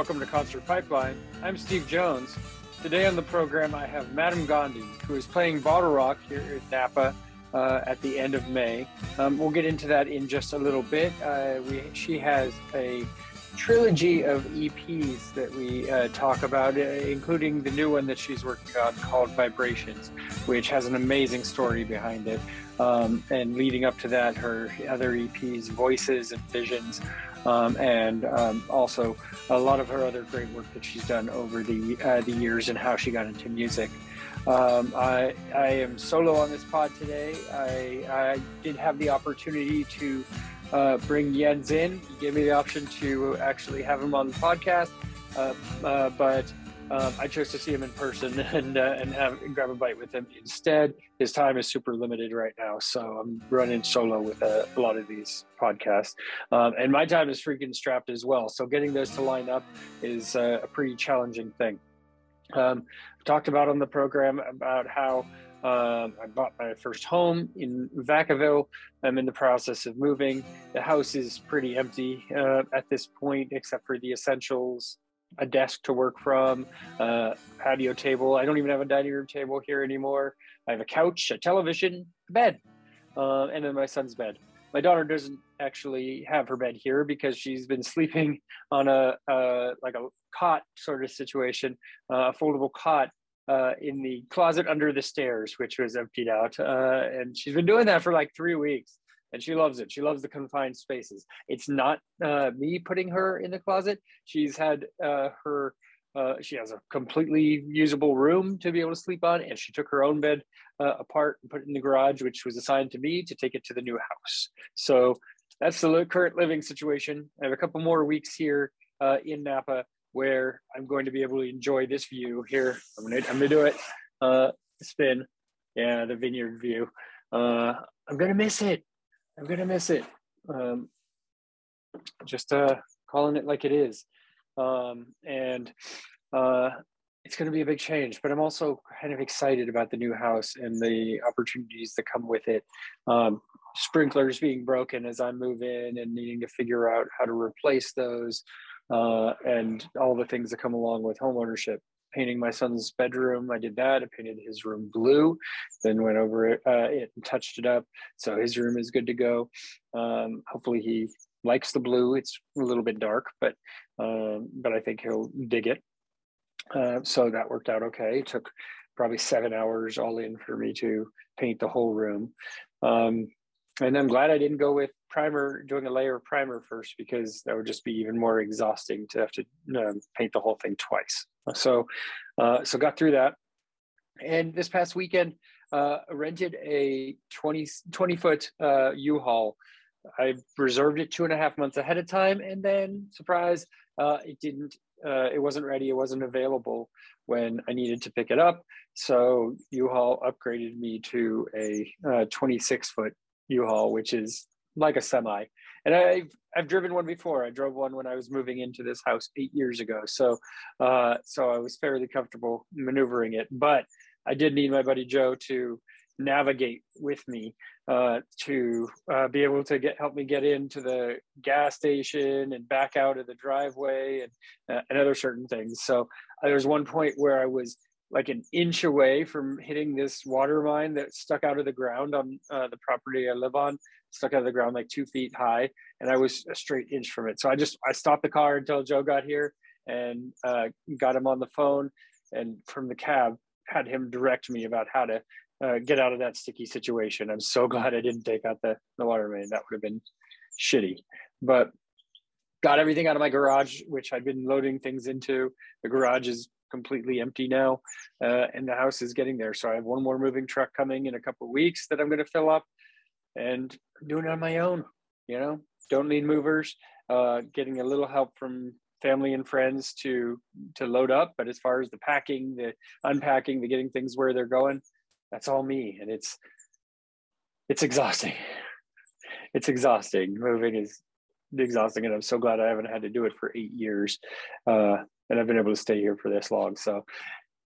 welcome to Concert Pipeline. I'm Steve Jones. Today on the program, I have Madame Gandhi, who is playing Bottle Rock here at Napa uh, at the end of May. Um, we'll get into that in just a little bit. Uh, we, she has a trilogy of EPs that we uh, talk about, uh, including the new one that she's working on called Vibrations, which has an amazing story behind it. Um, and leading up to that, her other EPs, Voices and Visions, um, and um, also a lot of her other great work that she's done over the uh, the years and how she got into music. Um, I, I am solo on this pod today. I, I did have the opportunity to uh, bring Jens in. He gave me the option to actually have him on the podcast, uh, uh, but um, I chose to see him in person and uh, and have and grab a bite with him instead. His time is super limited right now, so I'm running solo with a, a lot of these podcasts, um, and my time is freaking strapped as well. So getting those to line up is uh, a pretty challenging thing. Um, talked about on the program about how um, I bought my first home in Vacaville. I'm in the process of moving. The house is pretty empty uh, at this point, except for the essentials a desk to work from, a patio table. I don't even have a dining room table here anymore. I have a couch, a television, a bed, uh, and then my son's bed. My daughter doesn't actually have her bed here because she's been sleeping on a uh, like a cot sort of situation, uh, a foldable cot uh, in the closet under the stairs, which was emptied out, uh, and she's been doing that for like three weeks and she loves it. She loves the confined spaces. It's not uh, me putting her in the closet. She's had uh, her. Uh, she has a completely usable room to be able to sleep on, and she took her own bed uh, apart and put it in the garage, which was assigned to me to take it to the new house. So that's the current living situation. I have a couple more weeks here uh, in Napa where I'm going to be able to enjoy this view here. I'm gonna I'm gonna do it. Uh, spin, yeah, the vineyard view. I'm gonna miss it. I'm gonna miss it. Um, just uh, calling it like it is, um, and uh, it's to be a big change. But I'm also kind of excited about the new house and the opportunities that come with it. Um, sprinklers being broken as I move in and needing to figure out how to replace those, uh, and all the things that come along with homeownership painting my son's bedroom. I did that. I painted his room blue, then went over it, uh, it and touched it up. So his room is good to go. Um, hopefully he likes the blue. It's a little bit dark, but um, but I think he'll dig it. Uh, so that worked out okay. It took probably seven hours all in for me to paint the whole room. Um, and I'm glad I didn't go with primer, doing a layer of primer first, because that would just be even more exhausting to have to um, paint the whole thing twice. So, uh, so got through that. And this past weekend, uh, rented a 20, 20 foot uh, U-Haul. I reserved it two and a half months ahead of time, and then surprise, uh, it didn't. Uh, it wasn't ready. It wasn't available when I needed to pick it up. So U-Haul upgraded me to a uh, 26 foot U-Haul, which is like a semi. And I've I've driven one before. I drove one when I was moving into this house eight years ago. So uh, so I was fairly comfortable maneuvering it. But I did need my buddy Joe to navigate with me uh, to uh, be able to get help me get into the gas station and back out of the driveway and uh, and other certain things. So uh, there was one point where I was like an inch away from hitting this water line that stuck out of the ground on uh, the property I live on, stuck out of the ground like two feet high, and I was a straight inch from it. So I just I stopped the car until Joe got here and uh, got him on the phone, and from the cab had him direct me about how to uh, get out of that sticky situation. I'm so glad I didn't take out the the water main. That would have been shitty, but got everything out of my garage, which I'd been loading things into. The garage is completely empty now, uh, and the house is getting there. So I have one more moving truck coming in a couple weeks that I'm going to fill up, and doing it on my own. You know, don't need movers. Uh, getting a little help from family and friends to to load up, but as far as the packing, the unpacking, the getting things where they're going, that's all me, and it's it's exhausting. It's exhausting. Moving is exhausting, and I'm so glad I haven't had to do it for eight years. Uh, and I've been able to stay here for this long. So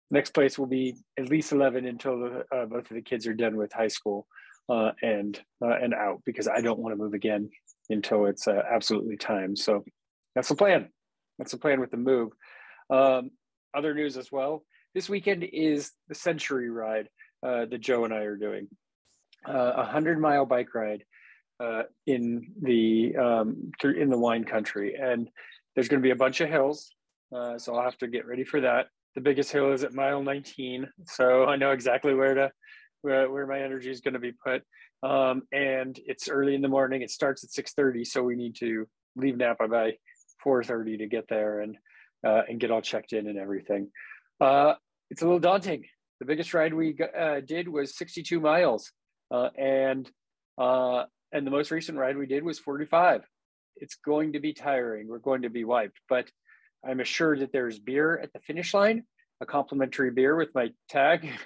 next place will be at least 11 until uh, both of the kids are done with high school uh, and uh, and out because I don't want to move again until it's uh, absolutely time. So that's the plan. that's the plan with the move. Um, other news as well. This weekend is the Century Ride uh, that Joe and I are doing. Uh, a hundred mile bike ride uh, in the um, in the wine country, and there's going to be a bunch of hills. So I'll have to get ready for that. The biggest hill is at mile 19, so I know exactly where to where, where my energy is going to be put. Um, and it's early in the morning. It starts at 6:30, so we need to leave Napa by 4:30 to get there and uh, and get all checked in and everything. Uh, it's a little daunting. The biggest ride we uh, did was 62 miles, uh, and uh, and the most recent ride we did was 45. It's going to be tiring. We're going to be wiped, but I'm assured that there's beer at the finish line, a complimentary beer with my tag.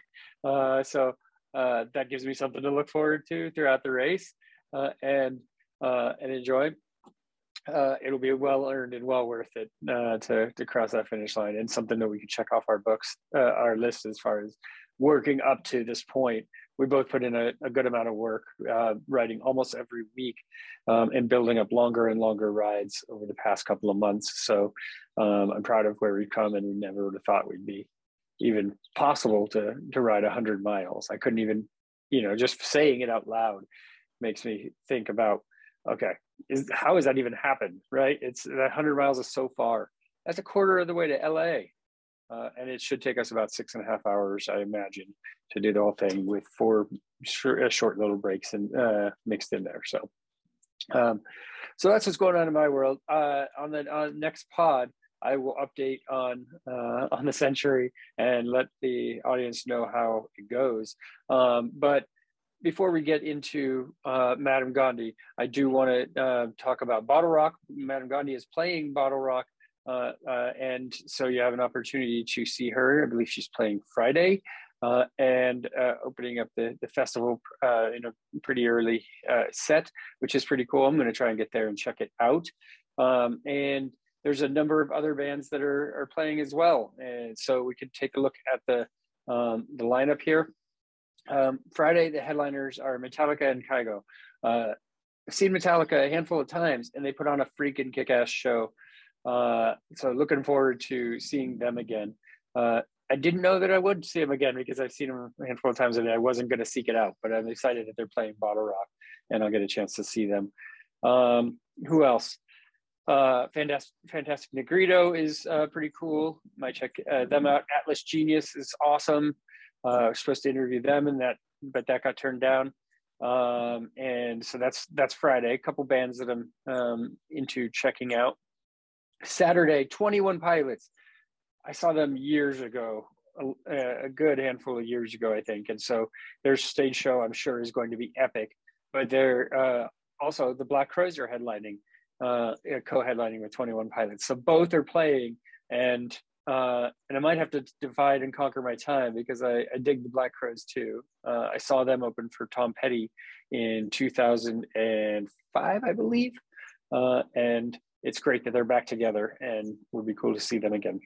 Uh, so uh, that gives me something to look forward to throughout the race uh, and uh, and enjoy. Uh, it'll be well earned and well worth it uh, to to cross that finish line and something that we can check off our books, uh, our list as far as working up to this point. We both put in a, a good amount of work, writing almost every week, um, and building up longer and longer rides over the past couple of months. So um, I'm proud of where we've come, and we never would have thought we'd be even possible to to ride 100 miles. I couldn't even you know just saying it out loud makes me think about okay is how has that even happened right? It's that 100 miles is so far. That's a quarter of the way to la uh, and it should take us about six and a half hours i imagine to do the whole thing with four short, uh, short little breaks and uh, mixed in there. So um, so that's what's going on in my world. Uh, on the on next pod I will update on uh, on the century and let the audience know how it goes. Um, but before we get into uh, Madame Gandhi, I do want to uh, talk about Bottle Rock. Madame Gandhi is playing Bottle Rock, uh, uh, and so you have an opportunity to see her. I believe she's playing Friday. Uh, and opening up the, the festival in a pretty early set, which is pretty cool. I'm going to try and get there and check it out. Um, and there's a number of other bands that are, are playing as well. And so we could take a look at the, um, the lineup here. Um, Friday, the headliners are Metallica and Kygo. Uh, I've seen Metallica a handful of times and they put on a freaking kick ass show. Uh, so looking forward to seeing them again. Uh, I didn't know that I would see them again because I've seen them a handful of times and I wasn't going to seek it out, but I'm excited that they're playing Bottle Rock and I'll get a chance to see them. Um, who else? Uh, Fantastic, Fantastic Negrito is uh, pretty cool. Might check uh, them out. Atlas Genius is awesome. Uh, I was supposed to interview them, and that but that got turned down. Um, and so that's that's Friday. A couple bands that I'm um, into checking out. Saturday, Twenty One Pilots. I saw them years ago, a, a, good handful of years ago, I think. And so their stage show, I'm sure, is going to be epic. But they're uh, also the Black Crowes are headlining uh, co-headlining with 21 Pilots. So both are playing, and uh, and I might have to divide and conquer my time because I, I dig the Black Crowes too. Uh, I saw them open for Tom Petty in 2005, I believe, uh, and it's great that they're back together, and would be cool to see them again.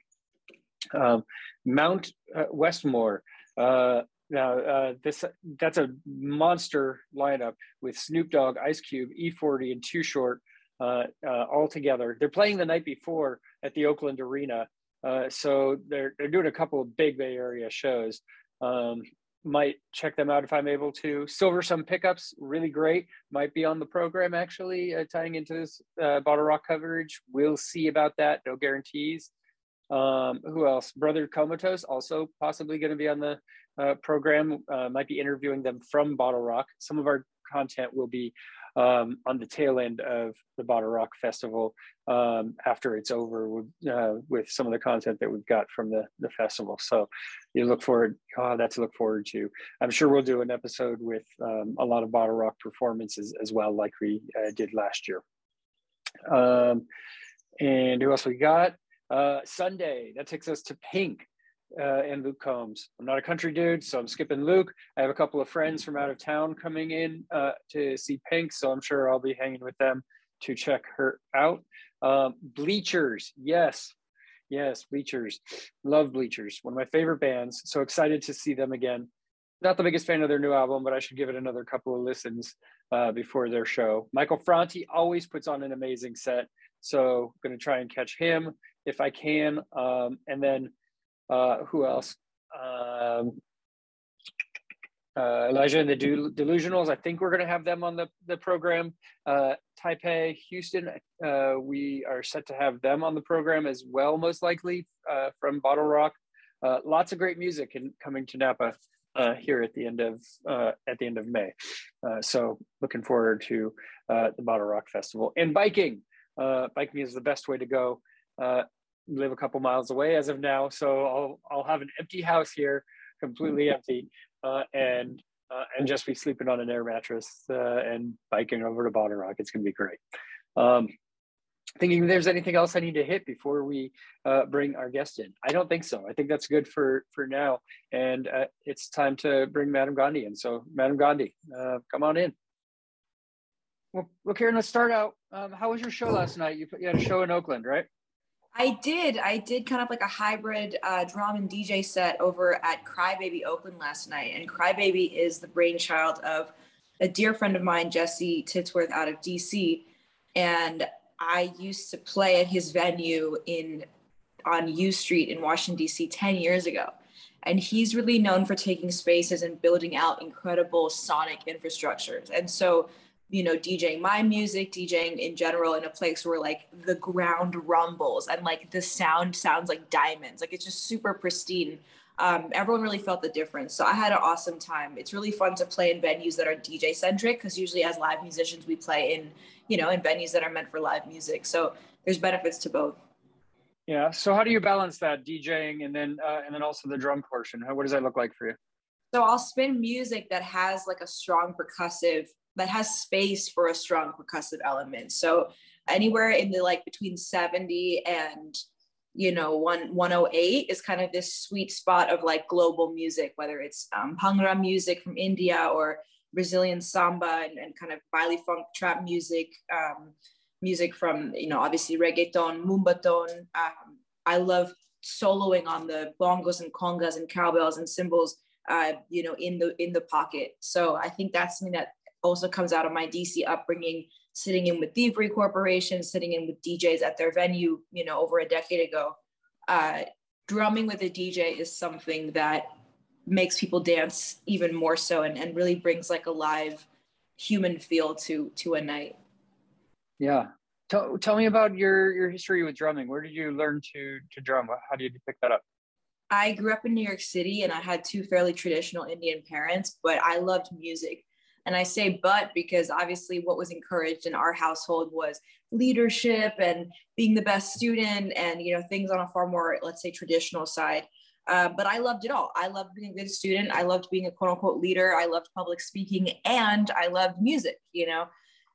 Um, Mount uh, Westmore. Uh, now, uh, this that's a monster lineup with Snoop Dogg, Ice Cube, E40, and Too Short uh, uh, all together. They're playing the night before at the Oakland Arena, uh, so they're they're doing a couple of big Bay Area shows. Um, might check them out if I'm able to. Silversun Pickups, really great. Might be on the program actually, uh, tying into this uh, Bottle Rock coverage. We'll see about that. No guarantees. Um, who else? Brother Comatose, also possibly going to be on the uh, program. Uh, might be interviewing them from Bottle Rock. Some of our content will be um, on the tail end of the Bottle Rock Festival um, after it's over with, uh, with some of the content that we've got from the, the festival. So you look forward, oh, that's to look forward to. I'm sure we'll do an episode with um, a lot of Bottle Rock performances as well, like we uh, did last year. Um, and who else we got? Uh, Sunday, that takes us to Pink uh, and Luke Combs. I'm not a country dude, so I'm skipping Luke. I have a couple of friends from out of town coming in uh, to see Pink, so I'm sure I'll be hanging with them to check her out. Um, Bleachers, yes, yes, Bleachers. Love Bleachers, one of my favorite bands. So excited to see them again. Not the biggest fan of their new album, but I should give it another couple of listens uh, before their show. Michael Franti always puts on an amazing set. So going to try and catch him if I can. Um, and then uh, who else? Um, uh, Elijah and the Delusionals. I think we're going to have them on the, the program. Uh, Taipei, Houston, uh, we are set to have them on the program as well, most likely uh, from Bottle Rock. Uh, lots of great music and coming to Napa uh, here at the end of at the end of May. so looking forward to the Bottle Rock Festival and biking. biking is the best way to go. Live a couple miles away as of now, so I'll I'll have an empty house here completely empty uh, and uh, and just be sleeping on an air mattress uh, and biking over to Bottle Rock. It's going to be great. Um, thinking there's anything else I need to hit before we uh, bring our guest in. I don't think so. I think that's good for for now, and uh, it's time to bring Madame Gandhi in. So, Madame Gandhi, uh, come on in. Well, look here, let's start out. Um, how was your show last night? You, you had a show in Oakland, right? I did. I did kind of like a hybrid uh, drum and DJ set over at Crybaby Oakland last night. And Crybaby is the brainchild of a dear friend of mine, Jesse Tittsworth, out of DC. And I used to play at his venue in on U Street in Washington D.C. ten years ago. And he's really known for taking spaces and building out incredible sonic infrastructures. And so you know, DJing my music, DJing in general in a place where like the ground rumbles and like the sound sounds like diamonds. Like it's just super pristine. Um, everyone really felt the difference. So I had an awesome time. It's really fun to play in venues that are DJ centric because usually as live musicians we play in, you know, in venues that are meant for live music. So there's benefits to both. Yeah. So how do you balance that DJing and then uh, and then also the drum portion? How, what does that look like for you? So I'll spin music that has like a strong percussive that has space for a strong percussive element. So anywhere in the like between 70 and you know one 108 is kind of this sweet spot of like global music, whether it's um, Bhangra music from India or Brazilian samba and, and kind of baile funk trap music, um, music from you know obviously reggaeton, moombahton. Um, I love soloing on the bongos and congas and cowbells and cymbals uh, you know in the in the pocket so i think that's something that also comes out of my DC upbringing, sitting in with Thievery Corporation, sitting in with DJs at their venue, you know, over a decade ago. Uh, drumming with a DJ is something that makes people dance even more so and, and really brings like a live human feel to to a night. Yeah. Tell, tell me about your your history with drumming. Where did you learn to to drum? How did you pick that up? I grew up in New York City and I had two fairly traditional Indian parents, but I loved music. And I say but because obviously what was encouraged in our household was leadership and being the best student and you know things on a far more let's say traditional side. Uh, but I loved it all. I loved being a good student. I loved being a quote unquote leader. I loved public speaking and I loved music, you know.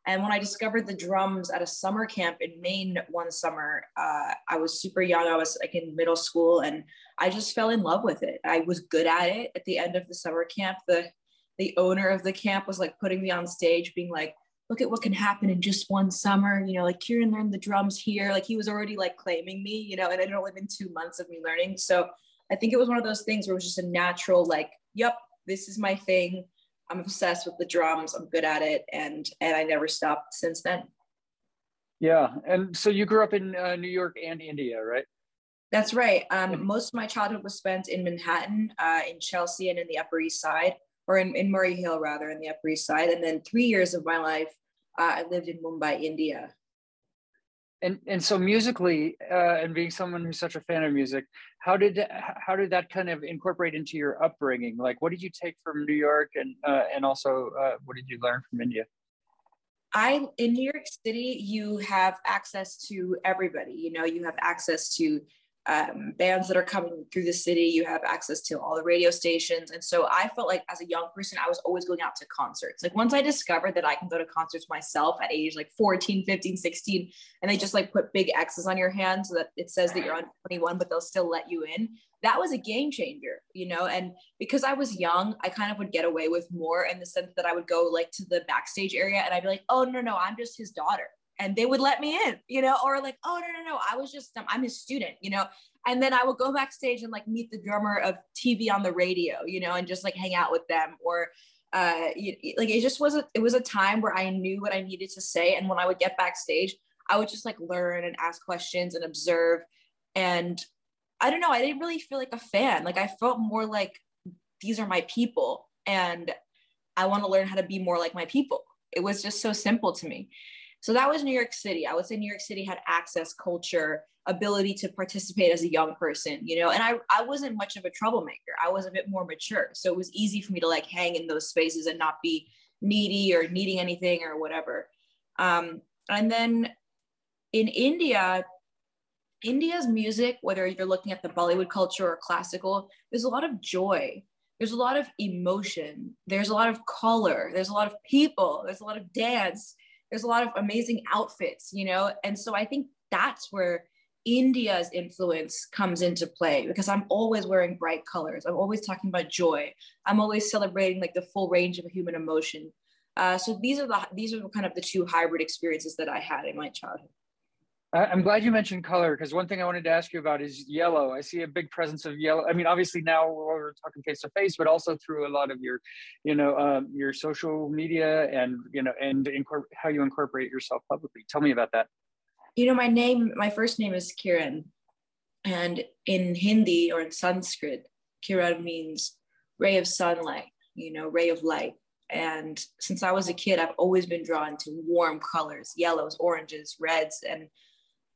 And when I discovered the drums at a summer camp in Maine one summer, uh, I was super young. I was like in middle school and I just fell in love with it. I was good at it at the end of the summer camp. The the owner of the camp was like putting me on stage, being like, look at what can happen in just one summer. You know, like Kiran learned the drums here. Like he was already like claiming me, you know, and it had only been two months of me learning. So I think it was one of those things where it was just a natural, like, yep, this is my thing. I'm obsessed with the drums. I'm good at it. And, and I never stopped since then. Yeah. And so you grew up in uh, New York and India, right? That's right. Um, most of my childhood was spent in Manhattan, uh, in Chelsea, and in the Upper East Side or in, in Murray Hill rather in the Upper East Side. And then three years of my life, uh, I lived in Mumbai, India. And and so musically, uh, and being someone who's such a fan of music, how did how did that kind of incorporate into your upbringing? Like, what did you take from New York, and uh, and also uh, what did you learn from India? I in New York City, you have access to everybody. You know, you have access to um, bands that are coming through the city. You have access to all the radio stations. And so I felt like as a young person, I was always going out to concerts. Like once I discovered that I can go to concerts myself at age like 14, 15, 16, and they just like put big X's on your hand so that it says that you're on 21, but they'll still let you in. That was a game changer, you know? And because I was young, I kind of would get away with more in the sense that I would go like to the backstage area and I'd be like, oh, no, no, I'm just his daughter and they would let me in, you know, or like, oh, no, no, no, I was just, um, I'm his student, you know, and then I would go backstage and like meet the drummer of TV on the radio, you know, and just like hang out with them or, uh, like it just was a, it was a time where I knew what I needed to say. And when I would get backstage, I would just like learn and ask questions and observe. And I don't know, I didn't really feel like a fan. Like I felt more like these are my people and I want to learn how to be more like my people. It was just so simple to me. So that was New York City. I would say New York City had access, culture, ability to participate as a young person, you know, and I, I wasn't much of a troublemaker. I was a bit more mature. So it was easy for me to like hang in those spaces and not be needy or needing anything or whatever. Um, and then in India, India's music, whether you're looking at the Bollywood culture or classical, there's a lot of joy. There's a lot of emotion. There's a lot of color. There's a lot of people. There's a lot of dance. There's a lot of amazing outfits, you know? And so I think that's where India's influence comes into play because I'm always wearing bright colors. I'm always talking about joy. I'm always celebrating like the full range of a human emotion. Uh, so these are the these are kind of the two hybrid experiences that I had in my childhood. I'm glad you mentioned color because one thing I wanted to ask you about is yellow. I see a big presence of yellow. I mean, obviously now we're talking face to face, but also through a lot of your, you know, um, your social media and you know, and incorpor- how you incorporate yourself publicly. Tell me about that. You know, my name, my first name is Kiran, and in Hindi or in Sanskrit, Kiran means ray of sunlight. You know, ray of light. And since I was a kid, I've always been drawn to warm colors, yellows, oranges, reds, and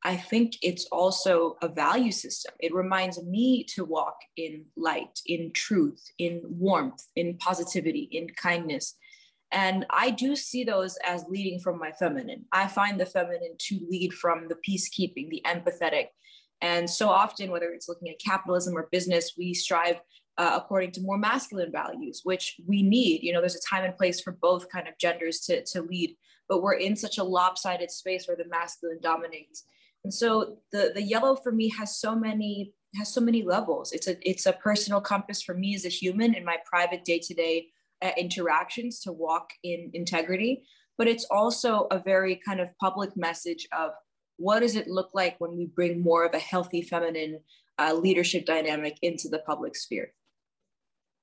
I think it's also a value system. It reminds me to walk in light, in truth, in warmth, in positivity, in kindness. And I do see those as leading from my feminine. I find the feminine to lead from the peacekeeping, the empathetic. And so often, whether it's looking at capitalism or business, we strive uh, according to more masculine values, which we need. You know, there's a time and place for both kind of genders to, to lead, but we're in such a lopsided space where the masculine dominates. And so the the yellow for me has so many has so many levels. It's a it's a personal compass for me as a human in my private day to day interactions to walk in integrity. But it's also a very kind of public message of what does it look like when we bring more of a healthy feminine uh, leadership dynamic into the public sphere.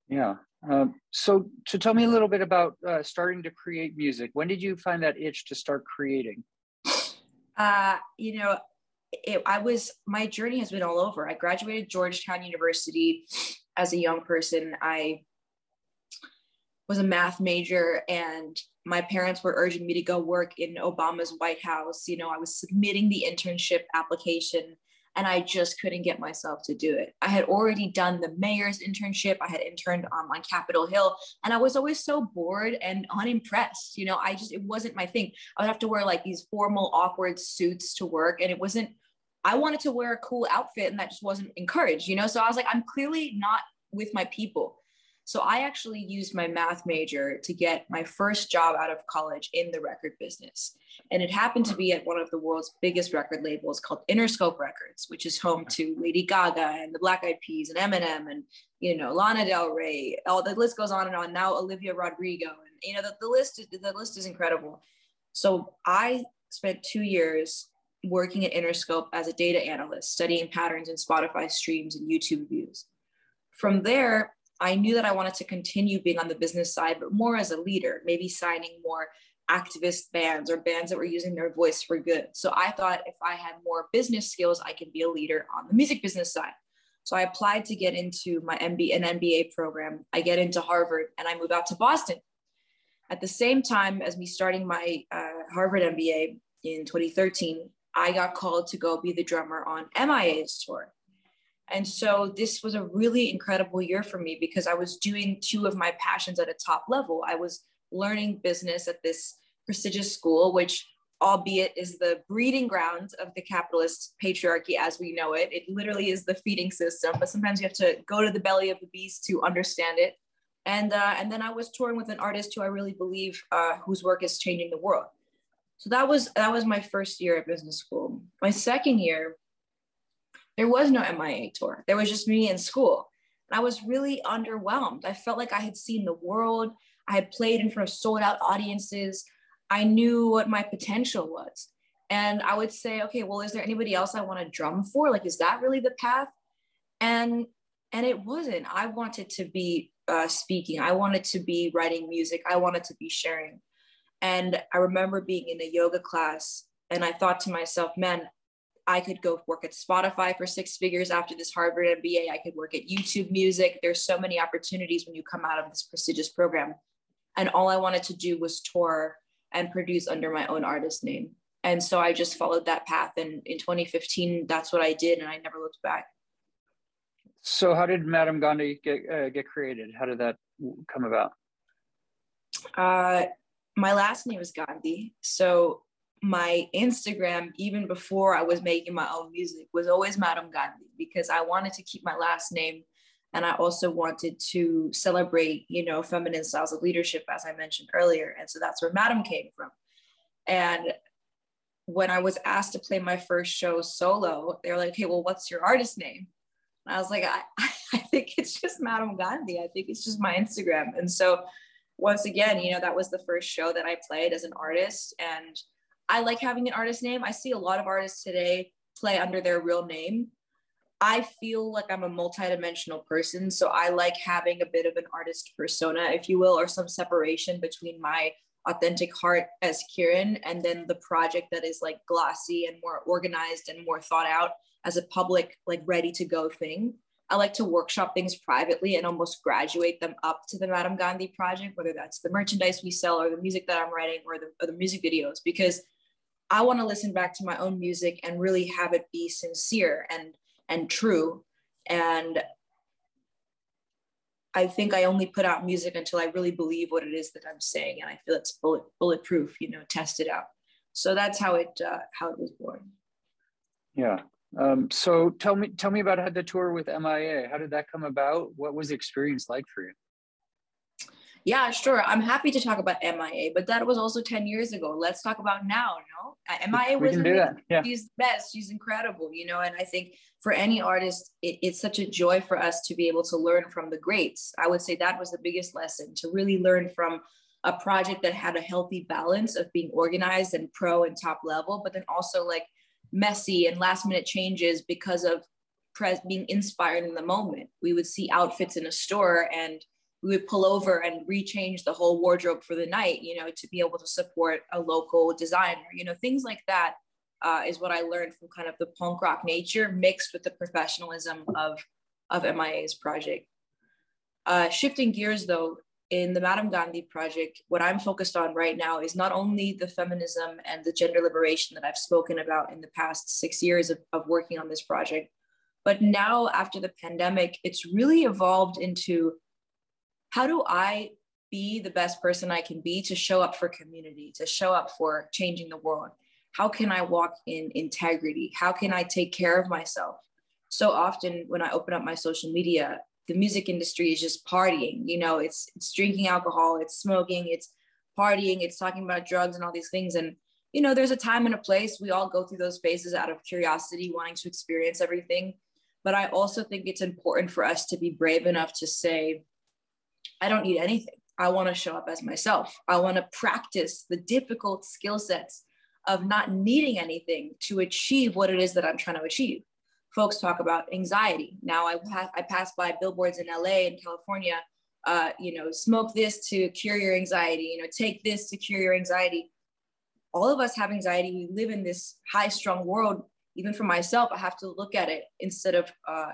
Yeah. Um, so, to tell me a little bit about uh, starting to create music. When did you find that itch to start creating? Uh, you know, it, I was my journey has been all over. I graduated Georgetown University as a young person. I was a math major and my parents were urging me to go work in Obama's White House. You know, I was submitting the internship application and I just couldn't get myself to do it. I had already done the mayor's internship. I had interned um, on Capitol Hill, and I was always so bored and unimpressed. You know, I just it wasn't my thing. I would have to wear like these formal, awkward suits to work, and it wasn't. I wanted to wear a cool outfit, and that just wasn't encouraged. You know, so I was like, I'm clearly not with my people. So I actually used my math major to get my first job out of college in the record business. And it happened to be at one of the world's biggest record labels called Interscope Records, which is home to Lady Gaga and the Black Eyed Peas and Eminem and, you know, Lana Del Rey. All the list goes on and on. Now Olivia Rodrigo. And, you know, the, the list, the list is incredible. So I spent two years working at Interscope as a data analyst, studying patterns in Spotify streams and YouTube views. From there, I knew that I wanted to continue being on the business side, but more as a leader, maybe signing more activist bands or bands that were using their voice for good. So I thought if I had more business skills, I could be a leader on the music business side. So I applied to get into my MBA, an MBA program. I get into Harvard and I move out to Boston. At the same time as me starting my uh, Harvard MBA in 2013, I got called to go be the drummer on MIA's tour. And so this was a really incredible year for me because I was doing two of my passions at a top level. I was learning business at this prestigious school, which albeit is the breeding ground of the capitalist patriarchy as we know it. It literally is the feeding system, but sometimes you have to go to the belly of the beast to understand it. And uh, and then I was touring with an artist who I really believe uh, whose work is changing the world. So that was that was my first year at business school. My second year, there was no MIA tour. There was just me in school. And I was really underwhelmed. I felt like I had seen the world. I had played in front of sold out audiences. I knew what my potential was. And I would say, okay, well, is there anybody else I want to drum for? Like, is that really the path? And and it wasn't. I wanted to be uh, speaking. I wanted to be writing music. I wanted to be sharing. And I remember being in a yoga class, and I thought to myself, man, I could go work at Spotify for six figures after this Harvard MBA. I could work at YouTube Music. There's so many opportunities when you come out of this prestigious program. And all I wanted to do was tour and produce under my own artist name. And so I just followed that path. And in 2015, that's what I did. And I never looked back. So, how did Madame Gandhi get, uh, get created? How did that come about? Uh, my last name is Gandhi. So, my Instagram, even before I was making my own music, was always Madame Gandhi because I wanted to keep my last name. And I also wanted to celebrate, you know, feminine styles of leadership, as I mentioned earlier. And so that's where Madame came from. And when I was asked to play my first show solo, they were like, hey, well, what's your artist name? And I was like, I, I think it's just Madame Gandhi. I think it's just my Instagram. And so once again, you know, that was the first show that I played as an artist. And I like having an artist name. I see a lot of artists today play under their real name. I feel like I'm a multidimensional person. So I like having a bit of an artist persona, if you will, or some separation between my authentic heart as Kiran and then the project that is like glossy and more organized and more thought out as a public, like ready to go thing. I like to workshop things privately and almost graduate them up to the Madame Gandhi project, whether that's the merchandise we sell or the music that I'm writing or the, or the music videos, because I want to listen back to my own music and really have it be sincere and and true. And I think I only put out music until I really believe what it is that I'm saying, and I feel it's bullet bulletproof. You know, tested out. So that's how it uh, how it was born. Yeah. Um, so tell me tell me about how the tour with MIA. How did that come about? What was the experience like for you? Yeah, sure. I'm happy to talk about MIA, but that was also 10 years ago. Let's talk about now, no? Uh, MIA was Yeah. she's the best. She's incredible, you know, and I think for any artist, it, it's such a joy for us to be able to learn from the greats. I would say that was the biggest lesson to really learn from a project that had a healthy balance of being organized and pro and top level, but then also like messy and last minute changes because of pres- being inspired in the moment. We would see outfits in a store and we would pull over and rechange the whole wardrobe for the night, you know, to be able to support a local designer, you know, things like that uh, is what I learned from kind of the punk rock nature mixed with the professionalism of, of MIA's project. Uh, shifting gears though, in the Madame Gandhi project, what I'm focused on right now is not only the feminism and the gender liberation that I've spoken about in the past six years of, of working on this project, but now after the pandemic, it's really evolved into how do I be the best person I can be to show up for community, to show up for changing the world? How can I walk in integrity? How can I take care of myself? So often when I open up my social media, the music industry is just partying. You know, it's it's drinking alcohol, it's smoking, it's partying, it's talking about drugs and all these things. And you know, there's a time and a place. We all go through those phases out of curiosity, wanting to experience everything. But I also think it's important for us to be brave enough to say, I don't need anything. I want to show up as myself. I want to practice the difficult skill sets of not needing anything to achieve what it is that I'm trying to achieve. Folks talk about anxiety. Now I, I pass by billboards in LA and California, uh, you know, smoke this to cure your anxiety, you know, take this to cure your anxiety. All of us have anxiety. We live in this high strung world. Even for myself, I have to look at it instead of, uh,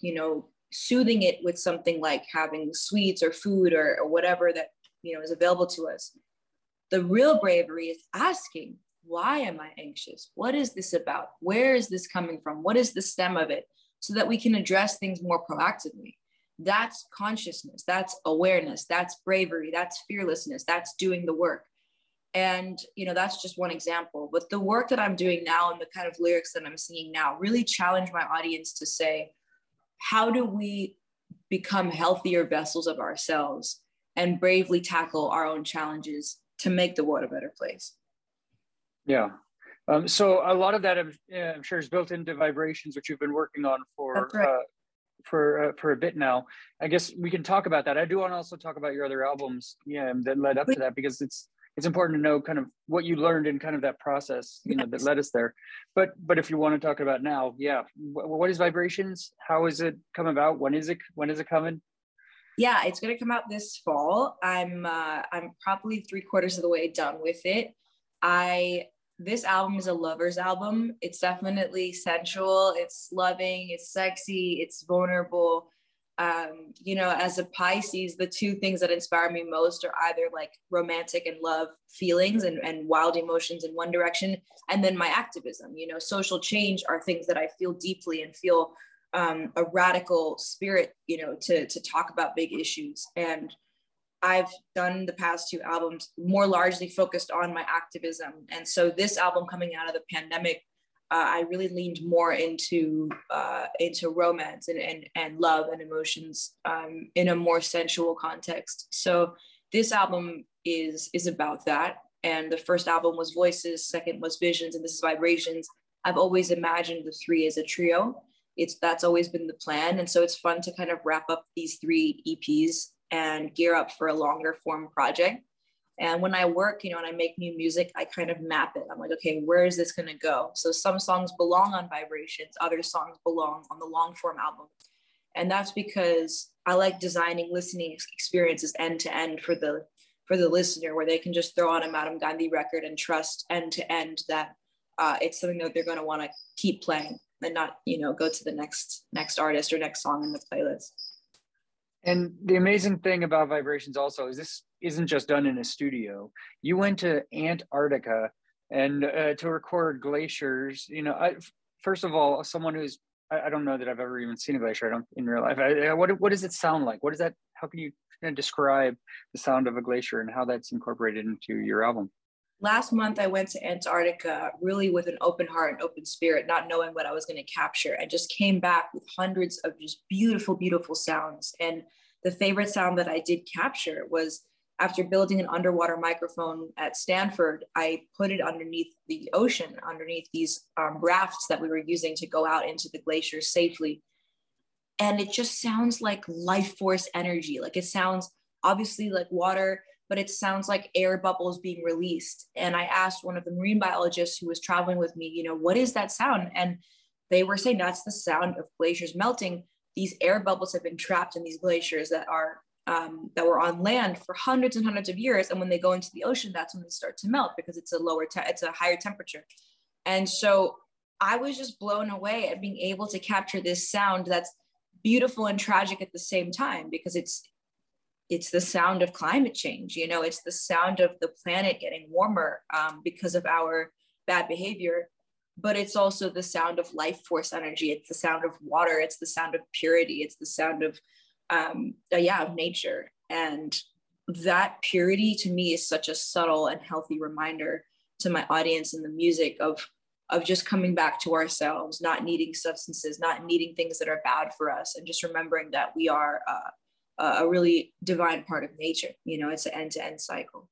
you know, soothing it with something like having sweets or food or, or whatever that you know is available to us. The real bravery is asking why am i anxious? What is this about? Where is this coming from? What is the stem of it? So that we can address things more proactively. That's consciousness. That's awareness. That's bravery. That's fearlessness. That's doing the work. And you know that's just one example. But the work that i'm doing now and the kind of lyrics that i'm singing now really challenge my audience to say how do we become healthier vessels of ourselves and bravely tackle our own challenges to make the world a better place? Yeah. Um, so a lot of that, I'm, I'm, sure, is built into vibrations, which you've been working on for right. uh, for uh, for a bit now. I guess we can talk about that. I do want to also talk about your other albums, yeah, that led up to that because it's it's important to know kind of what you learned in kind of that process you know that led us there. But but if you want to talk about now yeah what is vibrations? How is it come about? When is it when is it coming? Yeah it's going to come out this fall. I'm uh, i'm probably three quarters of the way done with it. I this album is a lover's album. It's definitely sensual, it's loving, it's sexy, it's vulnerable. Um, you know, as a Pisces, the two things that inspire me most are either like romantic and love feelings and, and wild emotions in one direction, and then my activism. You know, social change are things that I feel deeply and feel um, a radical spirit, you know, to, to talk about big issues. And I've done the past two albums more largely focused on my activism. And so this album coming out of the pandemic, uh, I really leaned more into uh, into romance and, and, and love and emotions um, in a more sensual context. So this album is is about that. And the first album was Voices, second was Visions, and this is Vibrations. I've always imagined the three as a trio. It's that's always been the plan, and so it's fun to kind of wrap up these three EPs and gear up for a longer form project. And when I work, you know, and I make new music, I kind of map it. I'm like, okay, where is this going to go? So some songs belong on Vibrations, other songs belong on the long form album. And that's because I like designing listening experiences end to end for the for the listener, where they can just throw on a Madame Gandhi record and trust end to end that uh, it's something that they're going to want to keep playing and not, you know, go to the next next artist or next song in the playlist. And the amazing thing about vibrations also is this isn't just done in a studio. You went to Antarctica and uh, to record glaciers. You know, I, first of all, someone who's I, I, don't know that I've ever even seen a glacier. I don't in real life. I, what what does it sound like? What is that? How can you kind of describe the sound of a glacier and how that's incorporated into your album? last month I went to Antarctica really with an open heart and open spirit, not knowing what I was going to capture. I just came back with hundreds of just beautiful, beautiful sounds. And the favorite sound that I did capture was after building an underwater microphone at Stanford, I put it underneath the ocean, underneath these um, rafts that we were using to go out into the glaciers safely. And it just sounds like life force energy. Like it sounds obviously like water but it sounds like air bubbles being released. And I asked one of the marine biologists who was traveling with me, you know, what is that sound? And they were saying that's the sound of glaciers melting. These air bubbles have been trapped in these glaciers that are um, that were on land for hundreds and hundreds of years, and when they go into the ocean, that's when they start to melt because it's a lower, te- it's a higher temperature. And so I was just blown away at being able to capture this sound that's beautiful and tragic at the same time because it's it's the sound of climate change you know it's the sound of the planet getting warmer um, because of our bad behavior but it's also the sound of life force energy. It's the sound of water. It's the sound of purity. It's the sound of um, yeah of nature and that purity to me is such a subtle and healthy reminder to my audience in the music of of just coming back to ourselves not needing substances not needing things that are bad for us and just remembering that we are uh, a really divine part of nature. You know, it's an end to end cycle.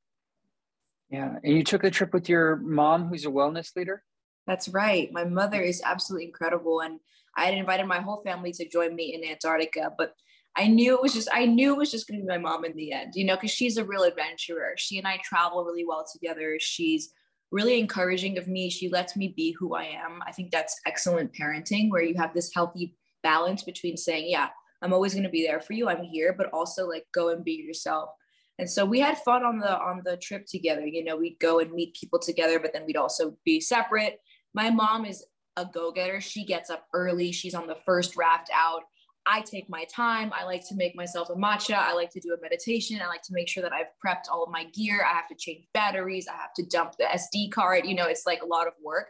Yeah. And you took the trip with your mom, who's a wellness leader? That's right. My mother is absolutely incredible. And I had invited my whole family to join me in Antarctica, but I knew it was just, I knew it was just going to be my mom in the end, you know, because she's a real adventurer. She and I travel really well together. She's really encouraging of me. She lets me be who I am. I think that's excellent parenting where you have this healthy balance between saying, yeah, I'm always going to be there for you. I'm here, but also like go and be yourself. And so we had fun on the on the trip together. You know, we'd go and meet people together, but then we'd also be separate. My mom is a go-getter. She gets up early. She's on the first raft out. I take my time. I like to make myself a matcha. I like to do a meditation. I like to make sure that I've prepped all of my gear. I have to change batteries. I have to dump the SD card. You know, it's like a lot of work.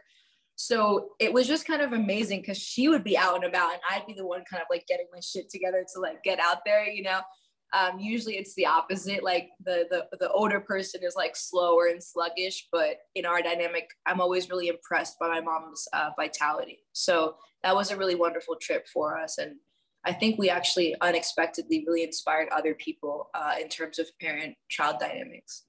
So it was just kind of amazing because she would be out and about and I'd be the one kind of like getting my shit together to like get out there, you know. Um, usually it's the opposite. Like the, the the older person is like slower and sluggish, but in our dynamic, I'm always really impressed by my mom's uh, vitality. So that was a really wonderful trip for us, and I think we actually unexpectedly really inspired other people uh, in terms of parent-child dynamics.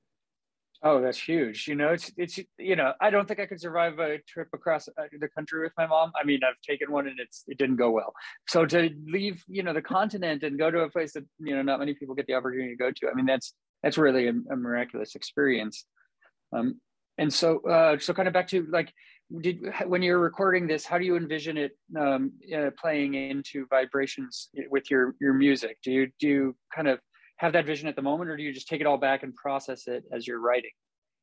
Oh, that's huge. You know, it's it's you know, I don't think I could survive a trip across uh, the country with my mom. I mean, I've taken one and it's it didn't go well. So to leave, you know, the continent and go to a place that you know not many people get the opportunity to go to. I mean, that's that's really a, a miraculous experience. Um, and so, uh, so kind of back to like, did when you're recording this, how do you envision it um, uh, playing into vibrations with your your music? Do you do you kind of have that vision at the moment, or do you just take it all back and process it as you're writing?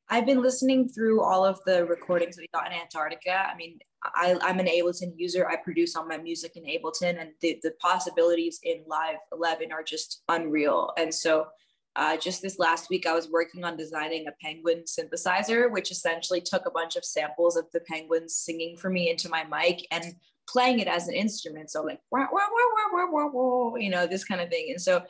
I've been listening through all of the recordings that we got in Antarctica. I mean, I, am an Ableton user. I produce all my music in Ableton, and the, the possibilities in Live 11 are just unreal. And so, uh, just this last week, I was working on designing a penguin synthesizer, which essentially took a bunch of samples of the penguins singing for me into my mic and playing it as an instrument. So, like, wah, wah, wah, wah, wah, wah, wah, you know, this kind of thing. And so,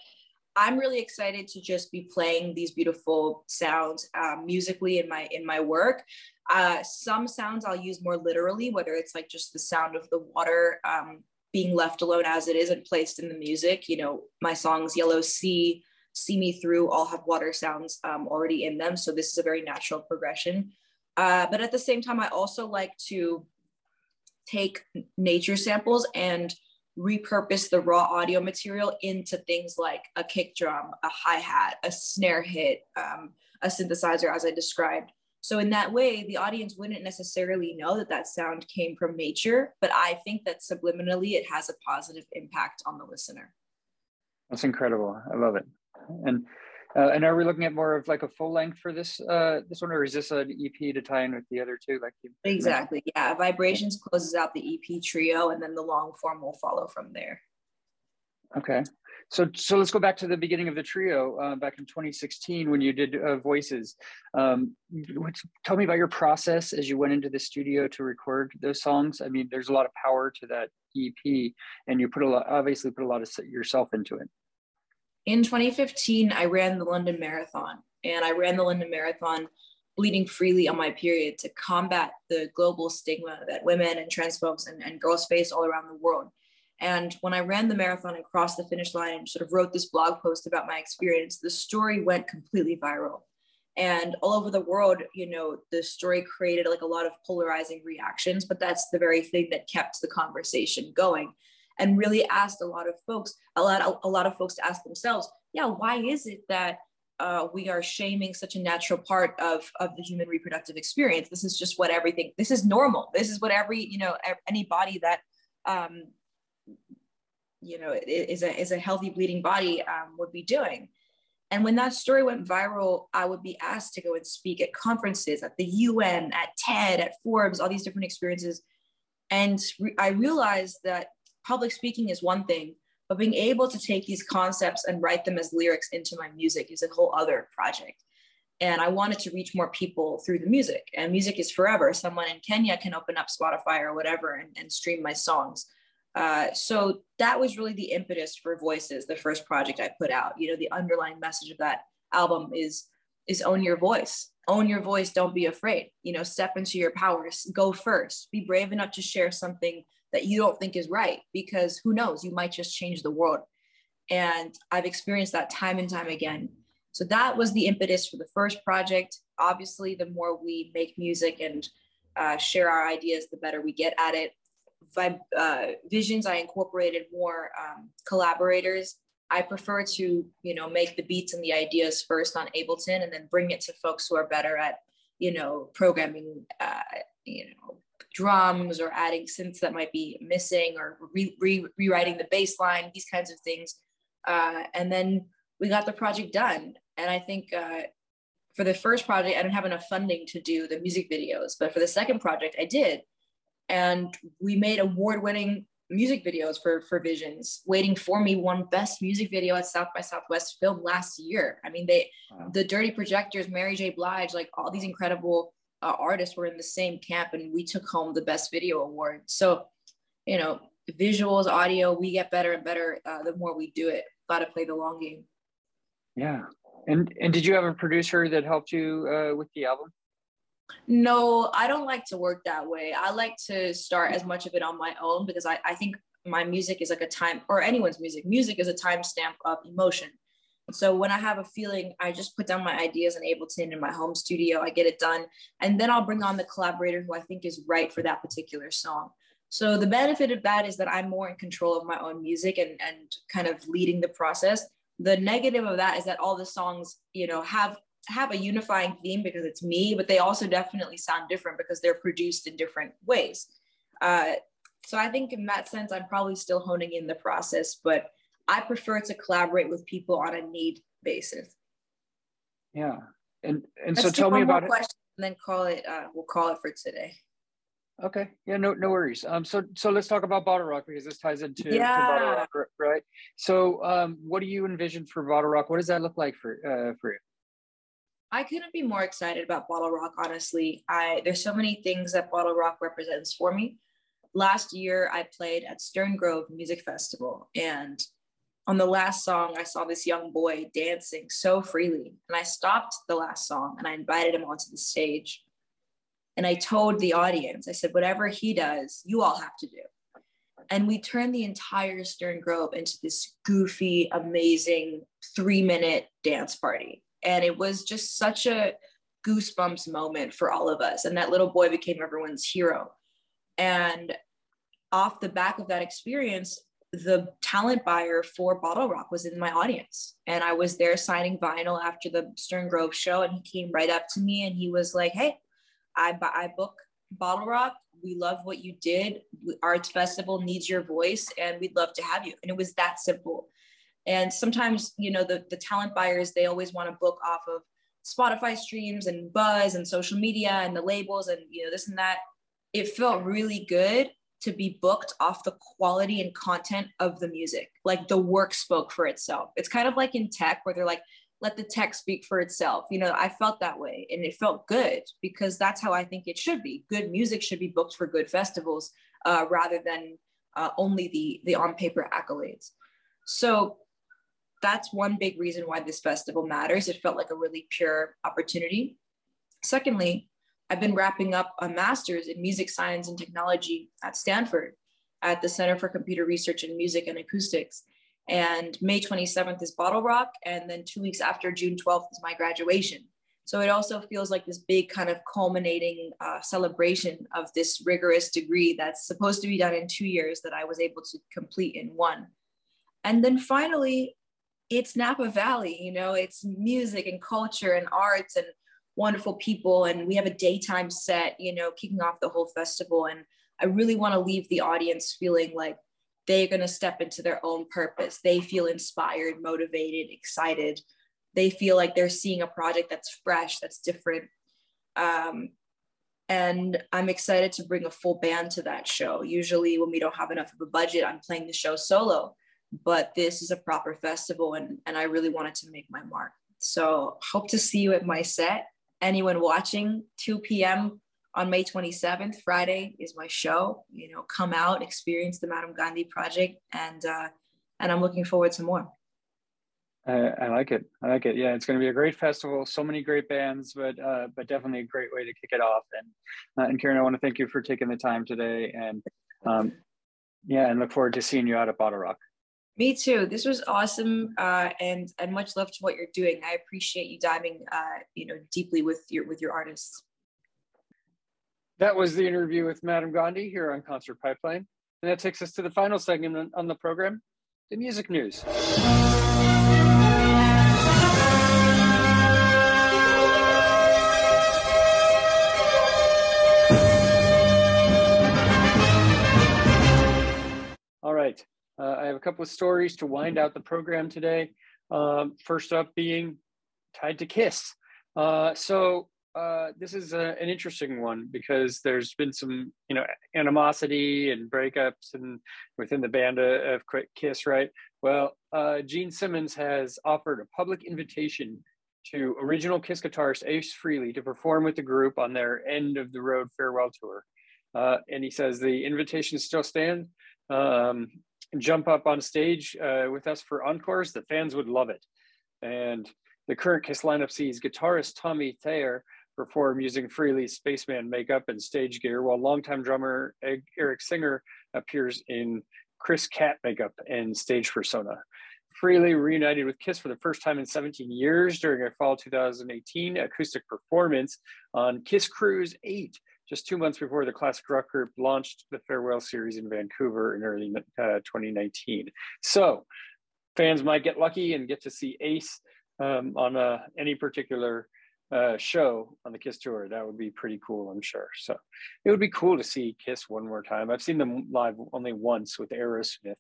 I'm really excited to just be playing these beautiful sounds um, musically in my in my work. Uh, some sounds I'll use more literally, whether it's like just the sound of the water um, being left alone as it is and placed in the music. You know, my songs Yellow Sea, See Me Through all have water sounds um, already in them, so this is a very natural progression. Uh, but at the same time, I also like to take nature samples and repurpose the raw audio material into things like a kick drum, a hi hat, a snare hit, um, a synthesizer, as I described. So, in that way, the audience wouldn't necessarily know that that sound came from nature, but I think that subliminally it has a positive impact on the listener. That's incredible. I love it. And uh, and are we looking at more of like a full length for this uh, this one, or is this an EP to tie in with the other two? Like you exactly, mentioned? yeah. Vibrations closes out the EP trio, and then the long form will follow from there. Okay, so so let's go back to the beginning of the trio uh, back in 2016 when you did uh, voices. Um, tell me about your process as you went into the studio to record those songs. I mean, there's a lot of power to that EP, and you put a lot, obviously put a lot of yourself into it in 2015, I ran the London Marathon, and I ran the London Marathon bleeding freely on my period to combat the global stigma that women and trans folks and, and girls face all around the world. And when I ran the marathon and crossed the finish line and sort of wrote this blog post about my experience, the story went completely viral. And all over the world, you know, the story created like a lot of polarizing reactions, but that's the very thing that kept the conversation going and really asked a lot of folks, a lot, a lot of folks to ask themselves, yeah, why is it that uh, we are shaming such a natural part of, of the human reproductive experience? This is just what everything, this is normal. This is what every, you know, any body that, um, you know, is a, is a healthy bleeding body um, would be doing. And when that story went viral, I would be asked to go and speak at conferences, at the UN, at TED, at Forbes, all these different experiences. And re- I realized that public speaking is one thing, but being able to take these concepts and write them as lyrics into my music is a whole other project. And I wanted to reach more people through the music. And music is forever. Someone in Kenya can open up Spotify or whatever and, and stream my songs. Uh, so that was really the impetus for Voices, the first project I put out. You know, the underlying message of that album is is own your voice. Own your voice. Don't be afraid. You know, step into your powers. Go first. Be brave enough to share something that you don't think is right because who knows, you might just change the world. And I've experienced that time and time again. So that was the impetus for the first project. Obviously, the more we make music and uh, share our ideas, the better we get at it. Vib- uh, visions, I incorporated more um, collaborators. I prefer to, you know, make the beats and the ideas first on Ableton, and then bring it to folks who are better at, you know, programming, uh, you know, drums or adding synths that might be missing or re- re- rewriting the bass line, these kinds of things. Uh, and then we got the project done. And I think uh, for the first project, I didn't have enough funding to do the music videos, but for the second project, I did. And we made award winning music videos for, for Visions. Waiting for Me won Best Music Video at South by Southwest Film last year. I mean, they, wow. the Dirty Projectors, Mary J. Blige, like all these incredible uh, artists were in the same camp and we took home the best video award. So you know visuals audio we get better and better uh, the more we do it. Got to play the long game. Yeah. And and did you have a producer that helped you uh, with the album? No i don't like to work that way. I like to start as much of it on my own because i, I think my music is like a time or anyone's music. Music is a timestamp of emotion so when I have a feeling, I just put down my ideas in Ableton in my home studio. I get it done, and then I'll bring on the collaborator who I think is right for that particular song. So the benefit of that is that I'm more in control of my own music and and kind of leading the process. The negative of that is that all the songs, you know, have have a unifying theme because it's me, but they also definitely sound different because they're produced in different ways. Uh, so I think in that sense, I'm probably still honing in the process, but I prefer to collaborate with people on a need basis. Yeah. And and Let's so tell me about it. And then call it. Uh, we'll call it for today. Okay. Yeah. No. No worries. Um. So so let's talk about BottleRock because this ties into yeah. BottleRock, right? So um, what do you envision for BottleRock? What does that look like for uh for you? I couldn't be more excited about BottleRock. Honestly, I there's so many things that BottleRock represents for me. Last year, I played at Stern Grove Music Festival, and on the last song, I saw this young boy dancing so freely. And I stopped the last song and I invited him onto the stage. And I told the audience, I said, whatever he does, you all have to do. And we turned the entire Stern Grove into this goofy, amazing three minute dance party. And it was just such a goosebumps moment for all of us. And that little boy became everyone's hero. And off the back of that experience, the talent buyer for BottleRock was in my audience. And I was there signing vinyl after the Stern Grove show. And he came right up to me and he was like, Hey, I, I book BottleRock. We love what you did. Arts Festival needs your voice and we'd love to have you. And it was that simple. And sometimes, you know, the, the talent buyers, they always want to book off of Spotify streams and buzz and social media and the labels and, you know, this and that. It felt really good to be booked off the quality and content of the music. Like the work spoke for itself. It's kind of like in tech where they're like, let the tech speak for itself. You know, I felt that way and it felt good because that's how I think it should be. Good music should be booked for good festivals uh, rather than uh, only the, the on paper accolades. So that's one big reason why this festival matters. It felt like a really pure opportunity. Secondly, I've been wrapping up a master's in music science and technology at Stanford at the Center for Computer Research in Music and Acoustics. And May 27th is BottleRock. And then two weeks after June 12th is my graduation. So it also feels like this big kind of culminating uh, celebration of this rigorous degree that's supposed to be done in two years that I was able to complete in one. And then finally, it's Napa Valley, you know, it's music and culture and arts and wonderful people and we have a daytime set you know kicking off the whole festival and i really want to leave the audience feeling like they're going to step into their own purpose. They feel inspired motivated excited. They feel like they're seeing a project that's fresh that's different. Um, and i'm excited to bring a full band to that show. Usually when we don't have enough of a budget i'm playing the show solo but this is a proper festival and, and i really wanted to make my mark. So hope to see you at my set anyone watching 2 p.m on may 27th friday is my show you know come out experience the Madame Gandhi project and uh, and i'm looking forward to more I, I like it. I like it. Yeah, it's going to be a great festival. So many great bands, but uh, but definitely a great way to kick it off. And uh, and Kiran, I want to thank you for taking the time today. And um, yeah, and look forward to seeing you out at BottleRock. Me too. This was awesome, uh, and and much love to what you're doing. I appreciate you diving, uh, you know, deeply with your with your artists. That was the interview with Madame Gandhi here on Concert Pipeline, and that takes us to the final segment on the program, the music news. All right. Uh, I have a couple of stories to wind out the program today. Um, first up being tied to Kiss. Uh, so uh, this is a, an interesting one because there's been some, you know, animosity and breakups and within the band of quick Kiss, right? Well, uh, Gene Simmons has offered a public invitation to original Kiss guitarist Ace Frehley to perform with the group on their end of the road farewell tour. Uh, and he says the invitation still stands. Um, jump up on stage uh, with us for encores, the fans would love it. And the current Kiss lineup sees guitarist Tommy Thayer perform using Frehley's spaceman makeup and stage gear, while longtime drummer Eric Singer appears in Criss Cat makeup and stage persona. Frehley reunited with Kiss for the first time in 17 years during a fall 2018 acoustic performance on Kiss Cruise 8 just two months before the classic rock group launched the Farewell series in Vancouver in early uh, 2019. So fans might get lucky and get to see Ace um, on uh, any particular uh, show on the Kiss tour. That would be pretty cool, I'm sure. So it would be cool to see Kiss one more time. I've seen them live only once with Aerosmith,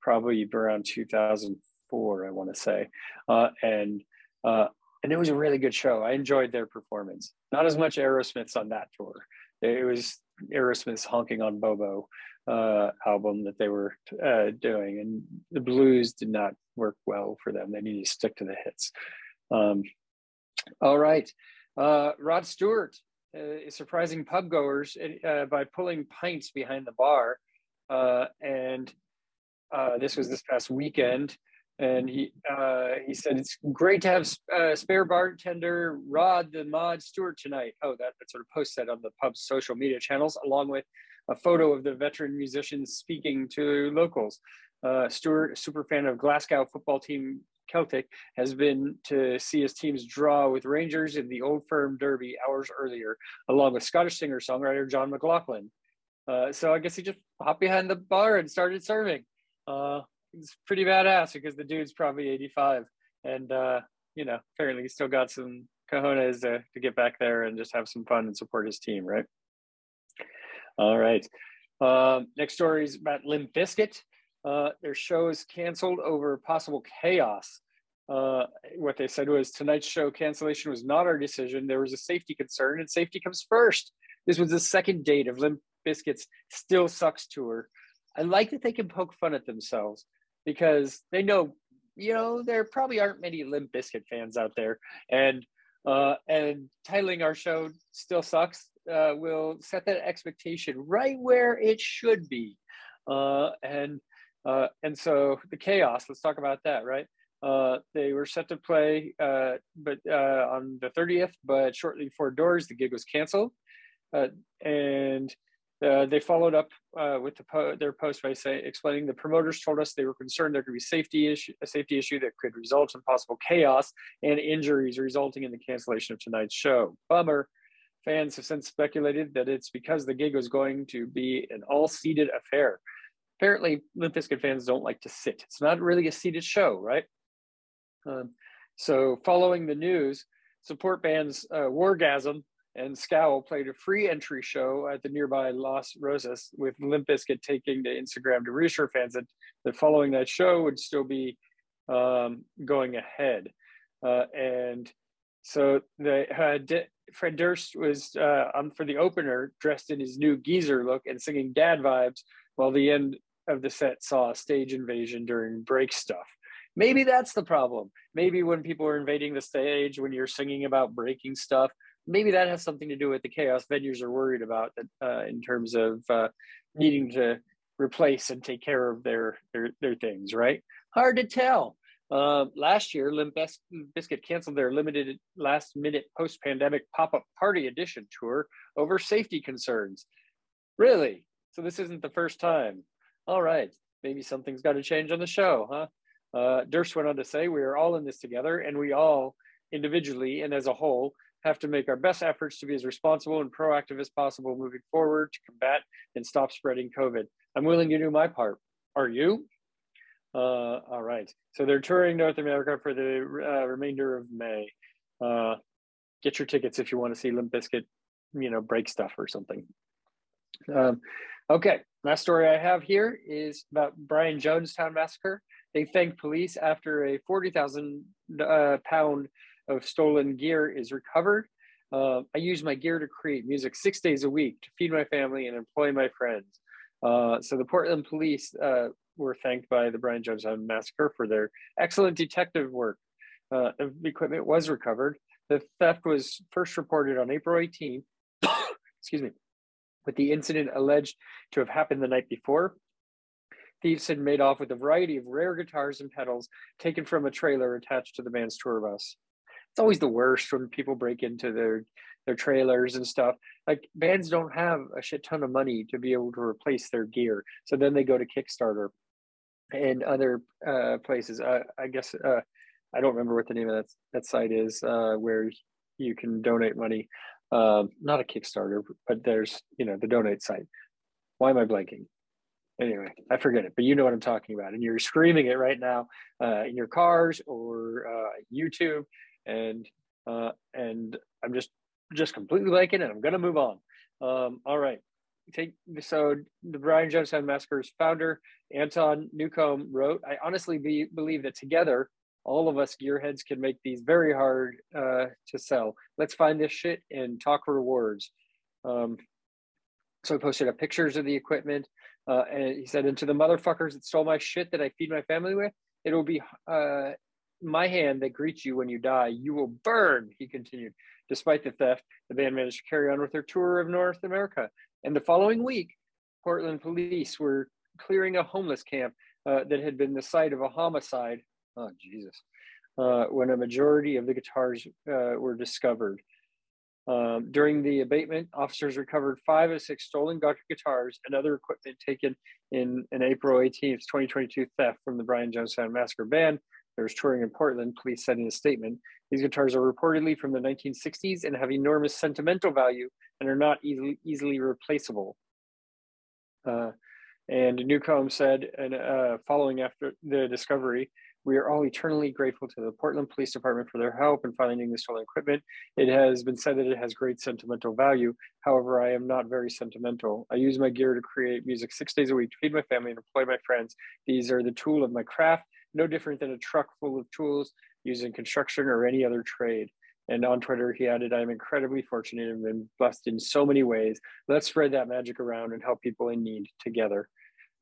probably around 2004, I want to say. Uh, and uh, and it was a really good show. I enjoyed their performance. Not as much Aerosmith's on that tour. It was Aerosmith's "Honking on Bobo" uh, album that they were uh, doing, and the blues did not work well for them. They needed to stick to the hits. Um, all right, uh, Rod Stewart uh, is surprising pub goers uh, by pulling pints behind the bar, uh, and this was this past weekend and he uh, he said it's great to have uh, spare bartender Rod the Mod Stewart tonight. Oh, that, that sort of post that on the pub's social media channels, along with a photo of the veteran musician speaking to locals. Uh, Stewart, super fan of Glasgow football team Celtic, has been to see his team's draw with Rangers in the Old Firm Derby hours earlier, along with Scottish singer songwriter John McLaughlin. Uh, so I guess he just hopped behind the bar and started serving. It's pretty badass because the dude's probably 85 and uh, you know apparently he's still got some cojones to, to get back there and just have some fun and support his team right? All right. Um, next story is about Limp Bizkit uh, their show is canceled over possible chaos. Uh, what they said was tonight's show cancellation was not our decision. There was a safety concern and safety comes first. This was the second date of limp bizkit's still sucks tour. I like that they can poke fun at themselves because they know, you know, there probably aren't many Limp Bizkit fans out there, and uh, and titling our show still sucks uh, will set that expectation right where it should be, uh, and uh, and so the chaos. Let's talk about that, right? Uh, they were set to play, uh, but uh, on the 30th, but shortly before doors, the gig was canceled, uh, and uh, they followed up uh, with the po- their post by saying, explaining the promoters told us they were concerned there could be safety issue, a safety issue that could result in possible chaos and injuries resulting in the cancellation of tonight's show. Bummer. Fans have since speculated that it's because the gig was going to be an all-seated affair. Apparently, Limp Bizkit fans don't like to sit. It's not really a seated show, right? Um, so, following the news, support bands uh, Wargasm and Scowl played a free entry show at the nearby Las Rosas, with Limp Bizkit taking to Instagram to reassure fans that the following that show would still be um, going ahead. Uh, and so the D- Fred Durst was uh, on for the opener, dressed in his new geezer look and singing "Dad Vibes," while the end of the set saw a stage invasion during break stuff. Maybe that's the problem. Maybe when people are invading the stage, when you're singing about breaking stuff, maybe that has something to do with the chaos venues are worried about uh, in terms of uh, needing to replace and take care of their their, their things right? Hard to tell. Uh, last year limp bizkit canceled their limited last minute post-pandemic pop-up party edition tour over safety concerns. Really? So this isn't the first time. All right. Maybe something's got to change on the show huh? Uh, durst went on to say we are all in this together and we all individually and as a whole have to make our best efforts to be as responsible and proactive as possible moving forward to combat and stop spreading COVID. I'm willing to do my part. Are you? Uh, all right. So they're touring North America for the uh, remainder of May. Uh, get your tickets if you want to see Limp Bizkit, you know, break stuff or something. Um, okay. Last story I have here is about Brian Jonestown massacre. They thanked police after a 40,000 uh, pound of stolen gear is recovered. Uh, I use my gear to create music six days a week to feed my family and employ my friends. Uh, so the Portland police uh, were thanked by the Brian Jonestown massacre for their excellent detective work. Uh, the equipment was recovered. The theft was first reported on April 18th, excuse me, with the incident alleged to have happened the night before. Thieves had made off with a variety of rare guitars and pedals taken from a trailer attached to the band's tour bus it's always the worst when people break into their their trailers and stuff. Like bands don't have a shit ton of money to be able to replace their gear, so then they go to Kickstarter and other uh, places. I guess uh, I don't remember what the name of that that site is uh, where you can donate money. Um, not a Kickstarter, but there's you know the donate site. Why am I blanking? Anyway, I forget it, but you know what I'm talking about, and you're screaming it right now uh, in your cars or uh, YouTube and uh, and I'm just just completely liking it. I'm gonna move on. Um, all right. Take so the Brian Jonestown Massacre's founder Anton Newcombe wrote, "I honestly be, believe that together, all of us gearheads can make these very hard uh, to sell. Let's find this shit and talk rewards. Um, so he posted up pictures of the equipment. Uh, and he said, and to the motherfuckers that stole my shit that I feed my family with, it will be uh, my hand that greets you when you die. You will burn, he continued. Despite the theft, the band managed to carry on with their tour of North America. And the following week, Portland police were clearing a homeless camp uh, that had been the site of a homicide. Oh, Jesus. Uh, when a majority of the guitars uh, were discovered. Um, during the abatement, officers recovered five of six stolen guitars and other equipment taken in an April 18th, 2022 theft from the Brian Jonestown Massacre Band. There was touring in Portland, police said in a statement. These guitars are reportedly from the 1960s and have enormous sentimental value and are not easily, easily replaceable. Uh, and Newcombe said, and uh, following after the discovery, we are all eternally grateful to the Portland Police Department for their help in finding the stolen equipment. It has been said that it has great sentimental value. However, I am not very sentimental. I use my gear to create music six days a week feed my family and employ my friends. These are the tool of my craft, no different than a truck full of tools used in construction or any other trade. And on Twitter, he added, I'm incredibly fortunate and been blessed in so many ways. Let's spread that magic around and help people in need together.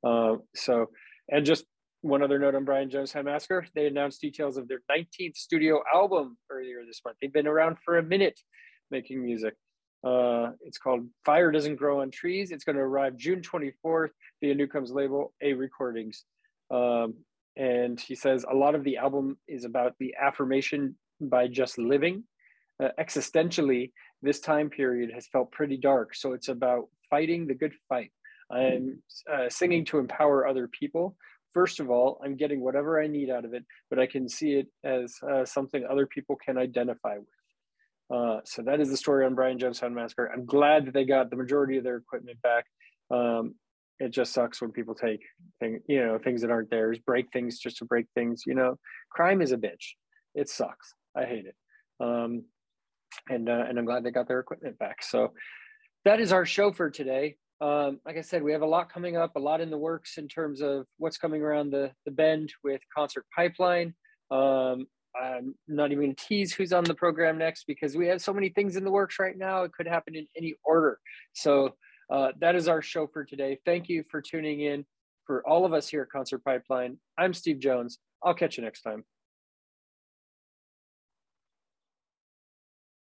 Uh, so, and just one other note on Brian Jonestown Massacre, they announced details of their 19th studio album earlier this month. They've been around for a minute making music. Uh, it's called Fire Doesn't Grow on Trees. It's going to arrive June 24th via Newcombe's label, A Recordings. Um, and he says a lot of the album is about the affirmation by just living. Uh, existentially, this time period has felt pretty dark. So it's about fighting the good fight. I'm uh, singing to empower other people first of all, I'm getting whatever I need out of it, but I can see it as uh, something other people can identify with. Uh, so that is the story on Brian Jonestown Massacre. I'm glad that they got the majority of their equipment back. Um, it just sucks when people take thing, you know, things that aren't theirs, break things just to break things. You know, crime is a bitch. It sucks. I hate it. Um, and uh, and I'm glad they got their equipment back. So that is our show for today um, like I said, we have a lot coming up, a lot in the works in terms of what's coming around the, the bend with Concert Pipeline. Um, I'm not even going to tease who's on the program next because we have so many things in the works right now. It could happen in any order. So uh, that is our show for today. Thank you for tuning in. For all of us here at Concert Pipeline, I'm Steve Jones. I'll catch you next time.